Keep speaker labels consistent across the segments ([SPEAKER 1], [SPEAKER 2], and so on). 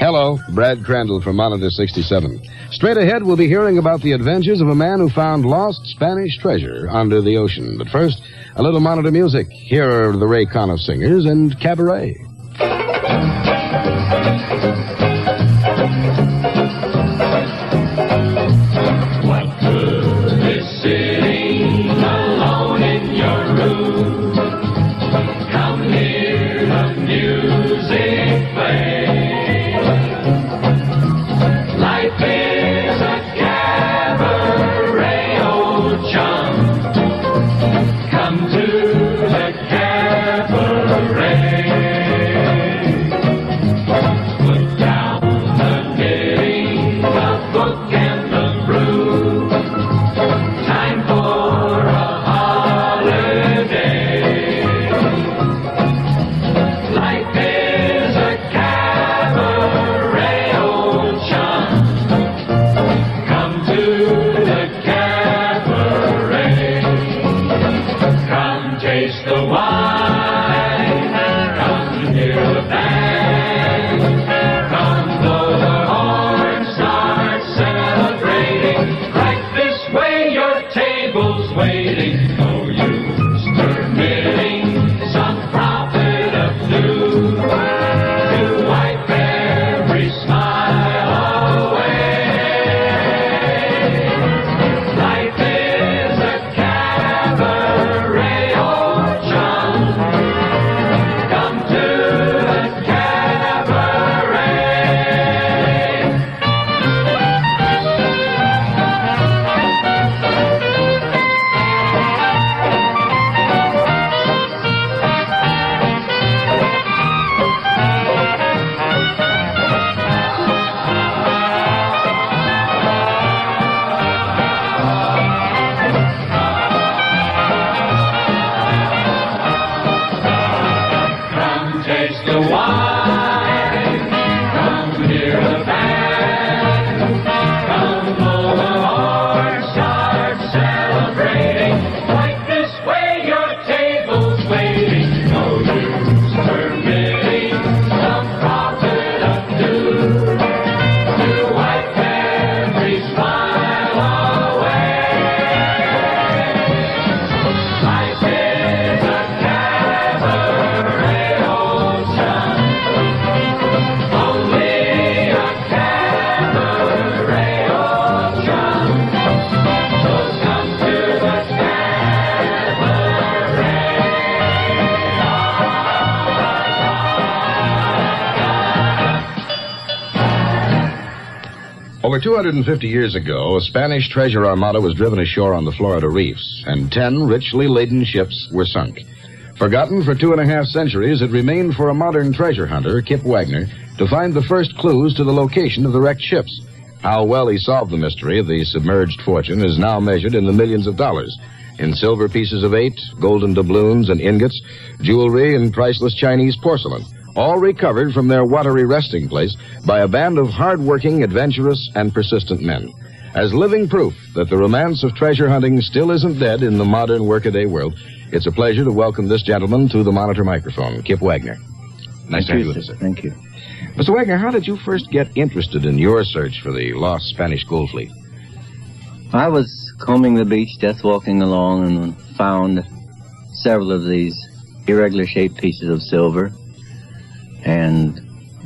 [SPEAKER 1] Hello, Brad Crandall from Monitor 67. Straight ahead, we'll be hearing about the adventures of a man who found lost Spanish treasure under the ocean. But first, a little Monitor music. Here are the Ray Conniff Singers and Cabaret.
[SPEAKER 2] Taste the wine.
[SPEAKER 1] Over 250 years ago, a Spanish treasure armada was driven ashore on the Florida reefs, and ten richly laden ships were sunk. Forgotten for two and a half centuries, it remained for a modern treasure hunter, Kip Wagner, to find the first clues to the location of the wrecked ships. How well he solved the mystery of the submerged fortune is now measured in the millions of dollars. In silver pieces of eight, golden doubloons and ingots, jewelry, and priceless Chinese porcelain all recovered from their watery resting place by a band of hard-working, adventurous, and persistent men. As living proof that the romance of treasure hunting still isn't dead in the modern workaday world, it's a pleasure to welcome this gentleman to the monitor microphone, Kip Wagner. Nice to have you with us, sir.
[SPEAKER 3] Thank you.
[SPEAKER 1] Mr. Wagner, how did you first get interested in your search for the lost Spanish gold fleet?
[SPEAKER 3] I was combing the beach, just walking along, and found several of these irregular shaped pieces of silver. And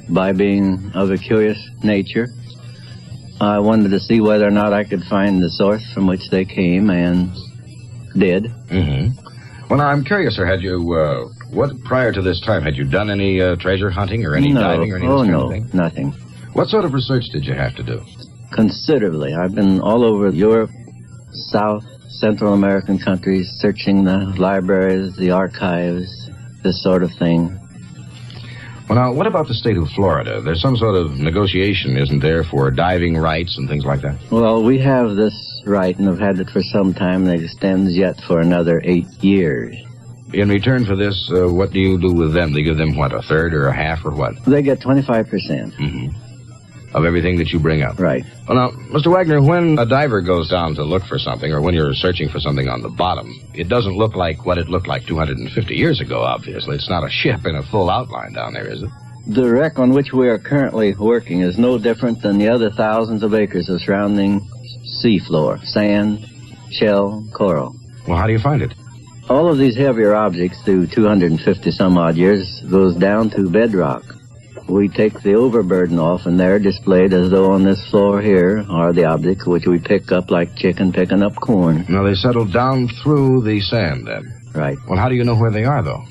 [SPEAKER 3] by being of a curious nature, I wanted to see whether or not I could find the source from which they came, and did.
[SPEAKER 1] Mm-hmm. Well, now, I'm curious, sir, had you, uh, what, prior to this time, had you done any uh, treasure hunting or any
[SPEAKER 3] no,
[SPEAKER 1] diving or any
[SPEAKER 3] oh no,
[SPEAKER 1] of thing?
[SPEAKER 3] nothing.
[SPEAKER 1] What sort of research did you have to do?
[SPEAKER 3] Considerably. I've been all over Europe, South, Central American countries, searching the libraries, the archives, this sort of thing.
[SPEAKER 1] Well, now, what about the state of Florida? There's some sort of negotiation, isn't there, for diving rights and things like that?
[SPEAKER 3] Well, we have this right and have had it for some time, and it extends yet for another eight years.
[SPEAKER 1] In return for this, uh, what do you do with them? They give them, what, a third or a half or what?
[SPEAKER 3] They get 25%.
[SPEAKER 1] Mm-hmm. Of everything that you bring up.
[SPEAKER 3] Right.
[SPEAKER 1] Well, now, Mr. Wagner, when a diver goes down to look for something, or when you're searching for something on the bottom, it doesn't look like what it looked like 250 years ago, obviously. It's not a ship in a full outline down there, is it?
[SPEAKER 3] The wreck on which we are currently working is no different than the other thousands of acres of surrounding seafloor, sand, shell, coral.
[SPEAKER 1] Well, how do you find it?
[SPEAKER 3] All of these heavier objects through 250 some odd years goes down to bedrock. We take the overburden off and they're displayed as though on this floor here are the objects which we pick up like chicken picking up corn.
[SPEAKER 1] Now, they settle down through the sand, then.
[SPEAKER 3] Right.
[SPEAKER 1] Well, how do you know where they are, though?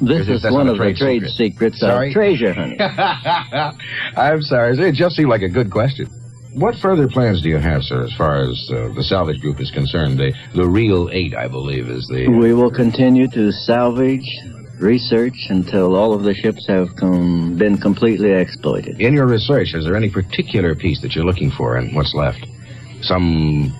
[SPEAKER 3] This
[SPEAKER 1] Is
[SPEAKER 3] one of
[SPEAKER 1] a
[SPEAKER 3] the
[SPEAKER 1] trade
[SPEAKER 3] trade
[SPEAKER 1] secret.
[SPEAKER 3] secrets
[SPEAKER 1] Sorry?
[SPEAKER 3] of treasure hunting.
[SPEAKER 1] I'm sorry. It just seemed like a good question. What further plans do you have, sir, as far as uh, the salvage group is concerned? The the real eight, I believe, is the.
[SPEAKER 3] We will continue to salvage, research until all of the ships have com- been completely exploited.
[SPEAKER 1] In your research, is there any particular piece that you're looking for and what's left? Some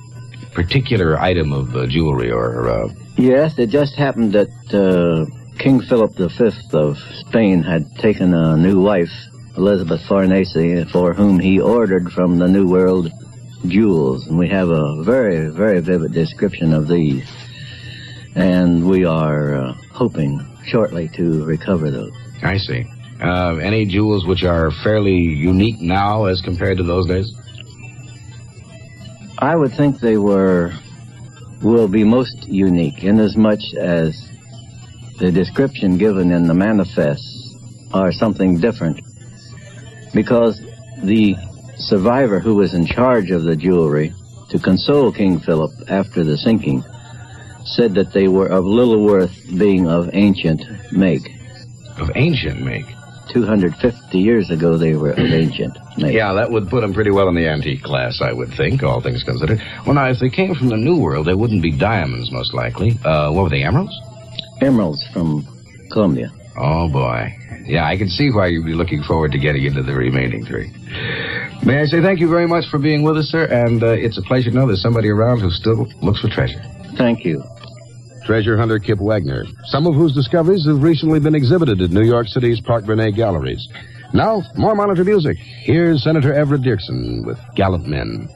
[SPEAKER 1] particular item of uh, jewelry or. Uh,
[SPEAKER 3] Yes, it just happened that uh, King Philip V of Spain had taken a new wife, Elizabeth Farnese, for whom he ordered from the New World jewels. And we have a very, very vivid description of these. And we are uh, hoping shortly to recover those.
[SPEAKER 1] I see. Uh, any jewels which are fairly unique now as compared to those days?
[SPEAKER 3] I would think they were will be most unique inasmuch as the description given in the manifests are something different because the survivor who was in charge of the jewelry to console King Philip after the sinking said that they were of little worth being of ancient make.
[SPEAKER 1] Of ancient make.
[SPEAKER 3] 250 years ago they were of ancient make.
[SPEAKER 1] Yeah, that would put them pretty well in the antique class, I would think, all things considered. Well, now, if they came from the New World, they wouldn't be diamonds, most likely. Uh, what were they, emeralds?
[SPEAKER 3] Emeralds from Colombia.
[SPEAKER 1] Oh, boy. Yeah, I can see why you'd be looking forward to getting into the remaining three. May I say thank you very much for being with us, sir, and uh, it's a pleasure to know there's somebody around who still looks for treasure.
[SPEAKER 3] Thank you.
[SPEAKER 1] Treasure hunter Kip Wagner, some of whose discoveries have recently been exhibited at New York City's Parke-Bernet galleries. Now, more monitor music. Here's Senator Everett Dirksen with Gallant Men.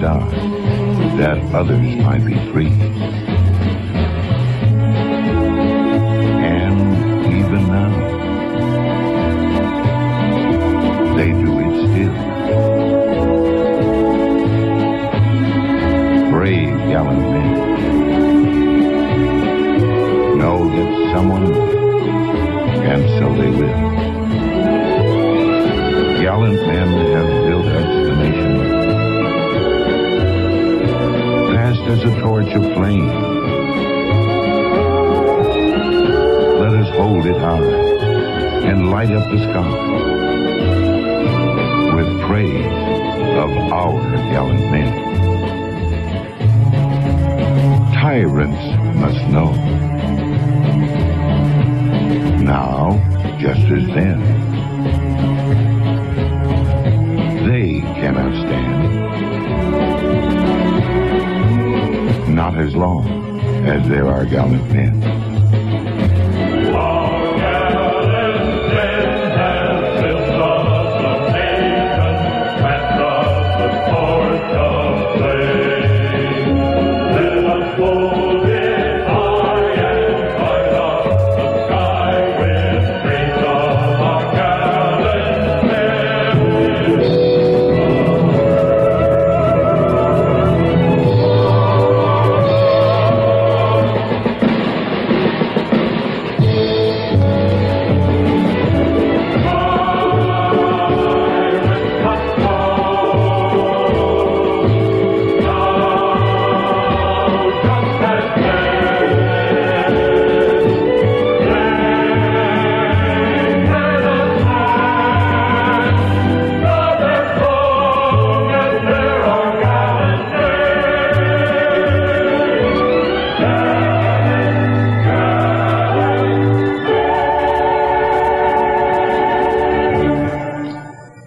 [SPEAKER 4] Have that others might be free. And even now, they do it still. brave, gallant men know that someone and so they will. Gallant men torch of flame. Let us hold it high and light up the sky with praise of our gallant men tyrants as there are gallant men.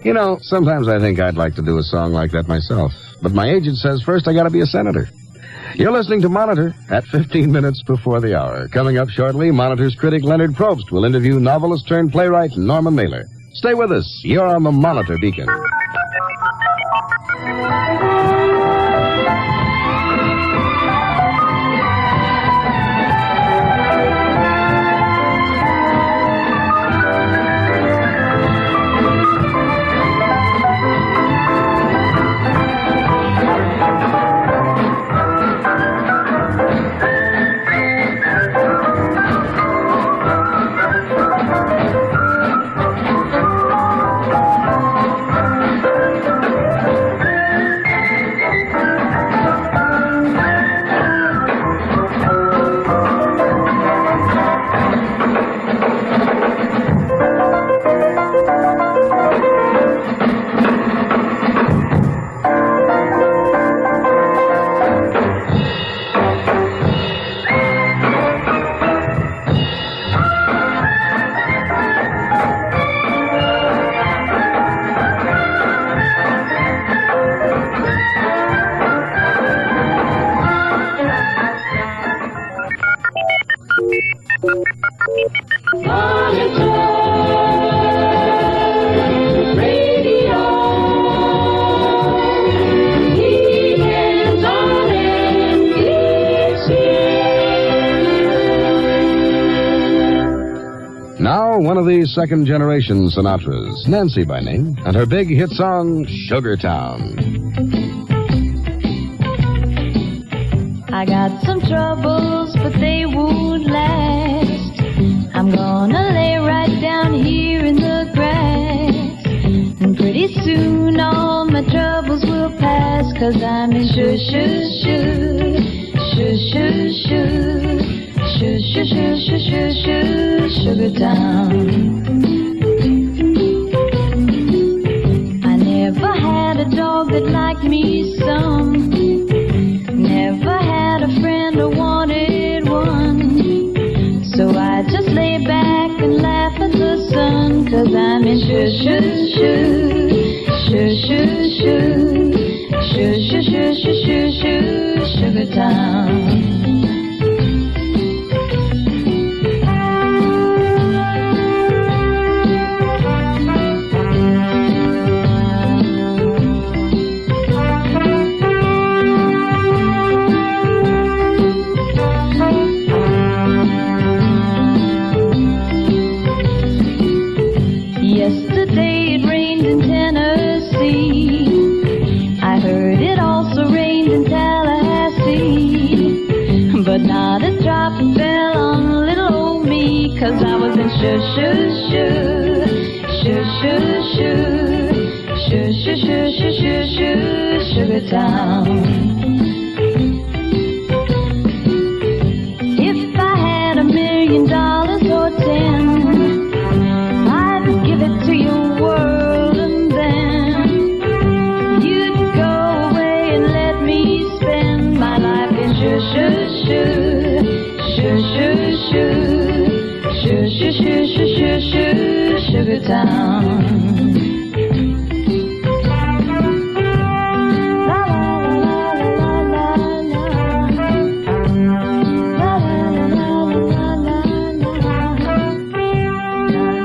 [SPEAKER 1] You know, sometimes I think I'd like to do a song like that myself. But my agent says first I gotta be a senator. You're listening to Monitor at 15 minutes before the hour. Coming up shortly, Monitor's critic Leonard Probst will interview novelist turned playwright Norman Mailer. Stay with us. You're on the Monitor Beacon. Second generation Sinatras, Nancy by name, and her big hit song, Sugar Town.
[SPEAKER 5] I got some troubles, but they won't last. I'm gonna lay right down here in the grass. And pretty soon all my troubles will pass, cause I'm in shoo shoo. Shoo Sugar town. I never had a dog that liked me some. Never had a friend or wanted one. So I just lay back and laugh at the sun. Cause I'm in shoo shoo shoo. Shoo shoo shoo. Shoo shoo shoo shoo shoo shoo. Sugar town.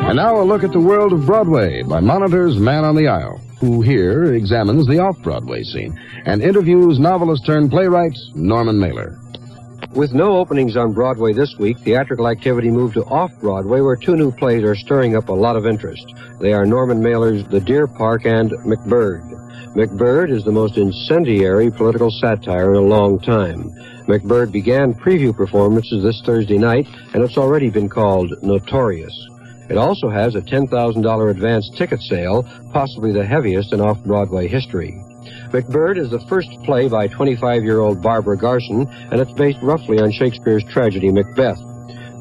[SPEAKER 1] And now a look at the world of Broadway by Monitor's Man on the Aisle, who here examines the off Broadway scene and interviews novelist turned playwright Norman Mailer.
[SPEAKER 6] With no openings on Broadway this week, theatrical activity moved to off Broadway, where two new plays are stirring up a lot of interest. They are Norman Mailer's The Deer Park and MacBird. MacBird is the most incendiary political satire in a long time. MacBird began preview performances this Thursday night, and it's already been called notorious. It also has a $10,000 advance ticket sale, possibly the heaviest in off Broadway history. MacBird is the first play by 25 year old Barbara Garson, and it's based roughly on Shakespeare's tragedy Macbeth.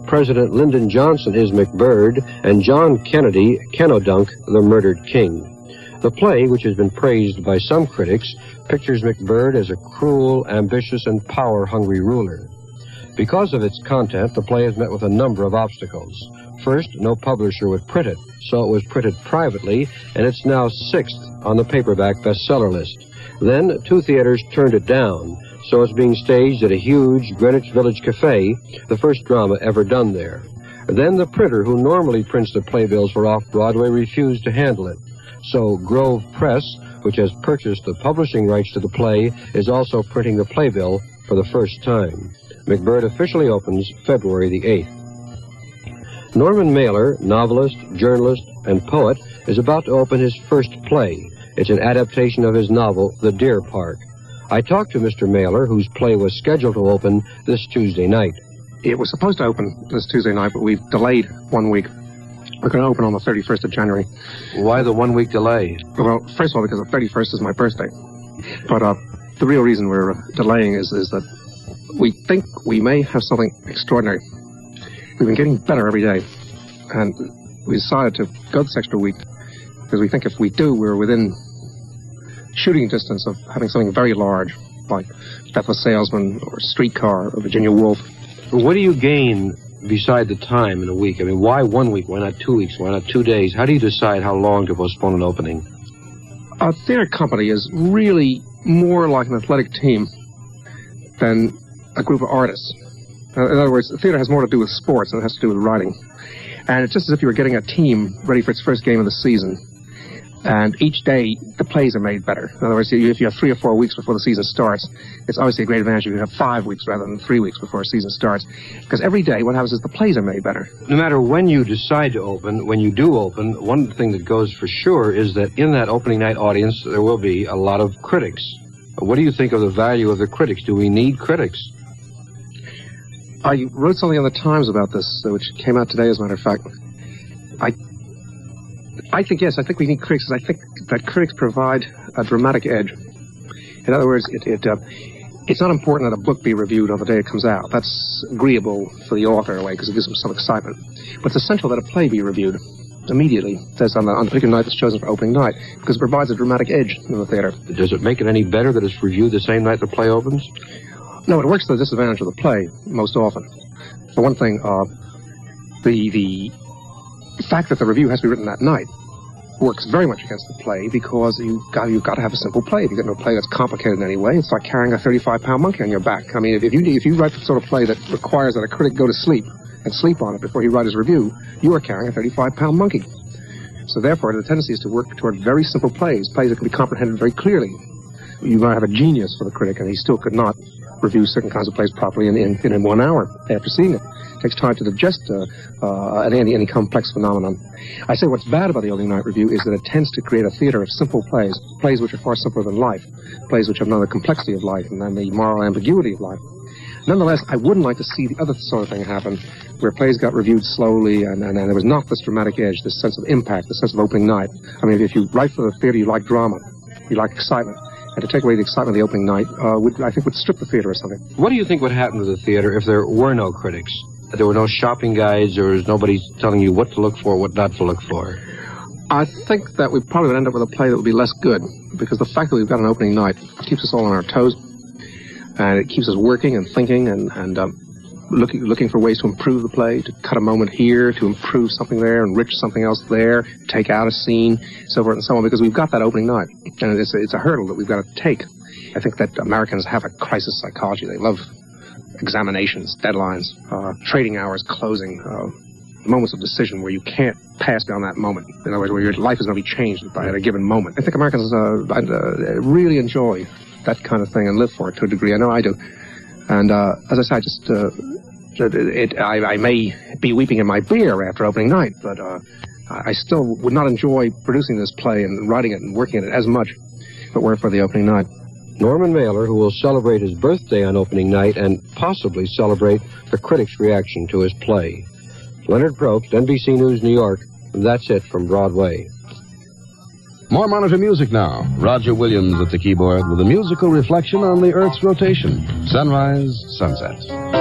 [SPEAKER 6] President Lyndon Johnson is MacBird, and John Kennedy, Ken O'Dunc, the murdered king. The play, which has been praised by some critics, pictures MacBird as a cruel, ambitious, and power hungry ruler. Because of its content, the play has met with a number of obstacles. First, no publisher would print it, so it was printed privately, and it's now sixth on the paperback bestseller list. Then, two theaters turned it down, so it's being staged at a huge Greenwich Village cafe, the first drama ever done there. Then the printer who normally prints the playbills for off-Broadway refused to handle it. So Grove Press, which has purchased the publishing rights to the play, is also printing the playbill for the first time. MacBird officially opens February the 8th. Norman Mailer, novelist, journalist, and poet, is about to open his first play. It's an adaptation of his novel, The Deer Park. I talked to Mr. Mailer, whose play was scheduled to open this Tuesday night.
[SPEAKER 7] It was supposed to open this Tuesday night, but we've delayed one week. We're going to open on the 31st of January.
[SPEAKER 6] Why the one week delay?
[SPEAKER 7] Well, first of all, because the 31st is my birthday. But uh, the real reason we're uh, delaying is, is that we think we may have something extraordinary. We've been getting better every day. And we decided to go this extra week because we think if we do, we're within shooting distance of having something very large, like Death of a Salesman or Streetcar or Virginia Woolf.
[SPEAKER 6] What do you gain beside the time in a week? I mean, why one week? Why not two weeks? Why not two days? How do you decide how long to postpone an opening?
[SPEAKER 7] Uh, a theater company is really more like an athletic team than a group of artists. Uh, In other words, theater has more to do with sports than it has to do with writing. And it's just as if you were getting a team ready for its first game of the season. And each day, the plays are made better. In other words, if you have three or four weeks before the season starts, it's obviously a great advantage if you have five weeks rather than three weeks before a season starts. Because every day, what happens is the plays are made better.
[SPEAKER 6] No matter when you decide to open, when you do open, one thing that goes for sure is that in that opening night audience, there will be a lot of critics. What do you think of the value of the critics? Do we need critics?
[SPEAKER 7] I wrote something in the Times about this, uh, which came out today, as a matter of fact. I, I think yes. I think we need critics. I think that critics provide a dramatic edge. In other words, it, it uh, it's not important that a book be reviewed on the day it comes out. That's agreeable for the author in a way because it gives them some excitement. But it's essential that a play be reviewed immediately. Says on the on the particular night that's chosen for opening night because it provides a dramatic edge in the theater.
[SPEAKER 6] Does it make it any better that it's reviewed the same night the play opens?
[SPEAKER 7] No, it works to the disadvantage of the play most often. For one thing, uh, the the fact that the review has to be written that night works very much against the play because you've got you've got to have a simple play. If you've got no play that's complicated in any way, it's like carrying a 35 pound monkey on your back. I mean, if, if you if you write the sort of play that requires that a critic go to sleep and sleep on it before he writes his review, you are carrying a 35 pound monkey. So therefore, the tendency is to work toward very simple plays, plays that can be comprehended very clearly. You might have a genius for the critic, and he still could not review certain kinds of plays properly in, in, in one hour after seeing it. It takes time to digest uh, uh, any, any complex phenomenon. I say what's bad about the opening night review is that it tends to create a theater of simple plays, plays which are far simpler than life, plays which have none of the complexity of life and then the moral ambiguity of life. Nonetheless, I wouldn't like to see the other sort of thing happen, where plays got reviewed slowly and, and, and there was not this dramatic edge, this sense of impact, this sense of opening night. I mean, if you write for the theater, you like drama, you like excitement. And to take away the excitement of the opening night, uh, would, I think would strip the theater of something.
[SPEAKER 6] What do you think would happen to the theater if there were no critics? If there were no shopping guides, or is nobody telling you what to look for, what not to look for?
[SPEAKER 7] I think that we probably would end up with a play that would be less good because the fact that we've got an opening night keeps us all on our toes, and it keeps us working and thinking and and um, looking looking for ways to improve the play, to cut a moment here, to improve something there, enrich something else there, take out a scene, so forth and so on. Because we've got that opening night, and it's a, it's a hurdle that we've got to take. I think that Americans have a crisis psychology. They love examinations, deadlines, uh, trading hours, closing. Uh, moments of decision where you can't pass beyond that moment. In other words, where your life is going to be changed by at a given moment. I think Americans uh, uh, really enjoy that kind of thing and live for it to a degree. I know I do. And uh, as I say, I just uh, it, I, I may be weeping in my beer after opening night, but uh, I I still would not enjoy producing this play and writing it and working at it as much if it weren't for the opening night.
[SPEAKER 6] Norman Mailer, who will celebrate his birthday on opening night and possibly celebrate the critics' reaction to his play. Leonard Probst, NBC News, New York. That's it from Broadway.
[SPEAKER 1] More monitor music now. Roger Williams at the keyboard with a musical reflection on the Earth's rotation. Sunrise, sunset.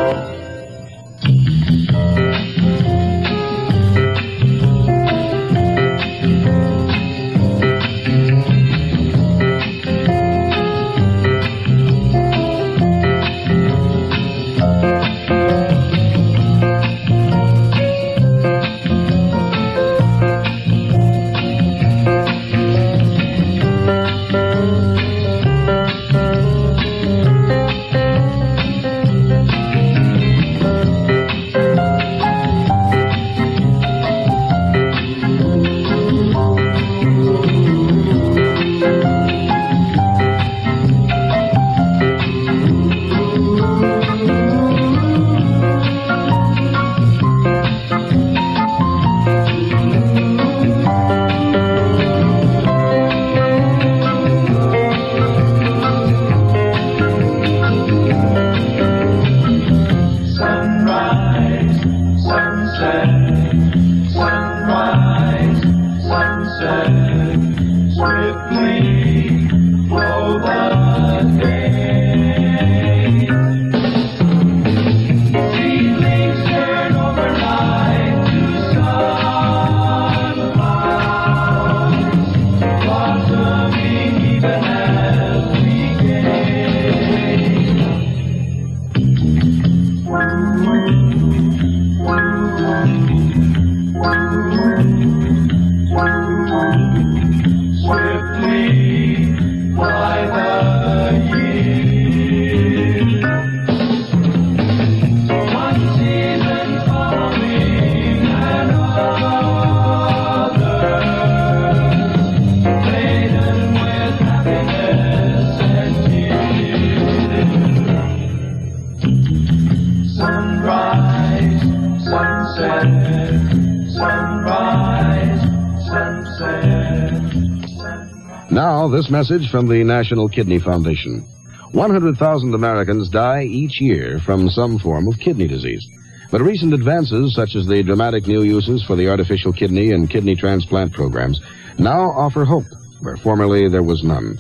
[SPEAKER 1] Now, this message from the National Kidney Foundation. 100,000 Americans die each year from some form of kidney disease. But recent advances, such as the dramatic new uses for the artificial kidney and kidney transplant programs, now offer hope where formerly there was none.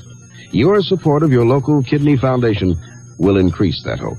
[SPEAKER 1] Your support of your local kidney foundation will increase that hope.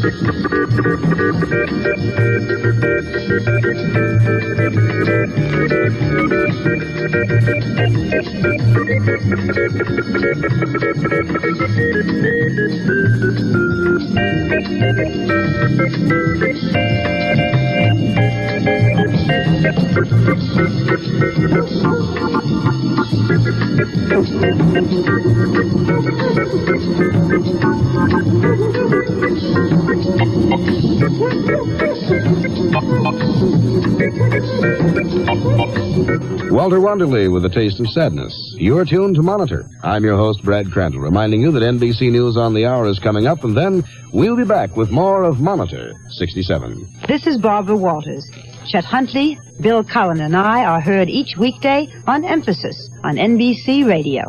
[SPEAKER 1] The Walter Wanderley with a taste of sadness. You're tuned to Monitor. I'm your host, Brad Crandall, reminding you that NBC News on the Hour is coming up, and then we'll be back with more of Monitor 67.
[SPEAKER 8] This is Barbara Walters. Chet Huntley, Bill Cullen, and I are heard each weekday on Emphasis on NBC Radio.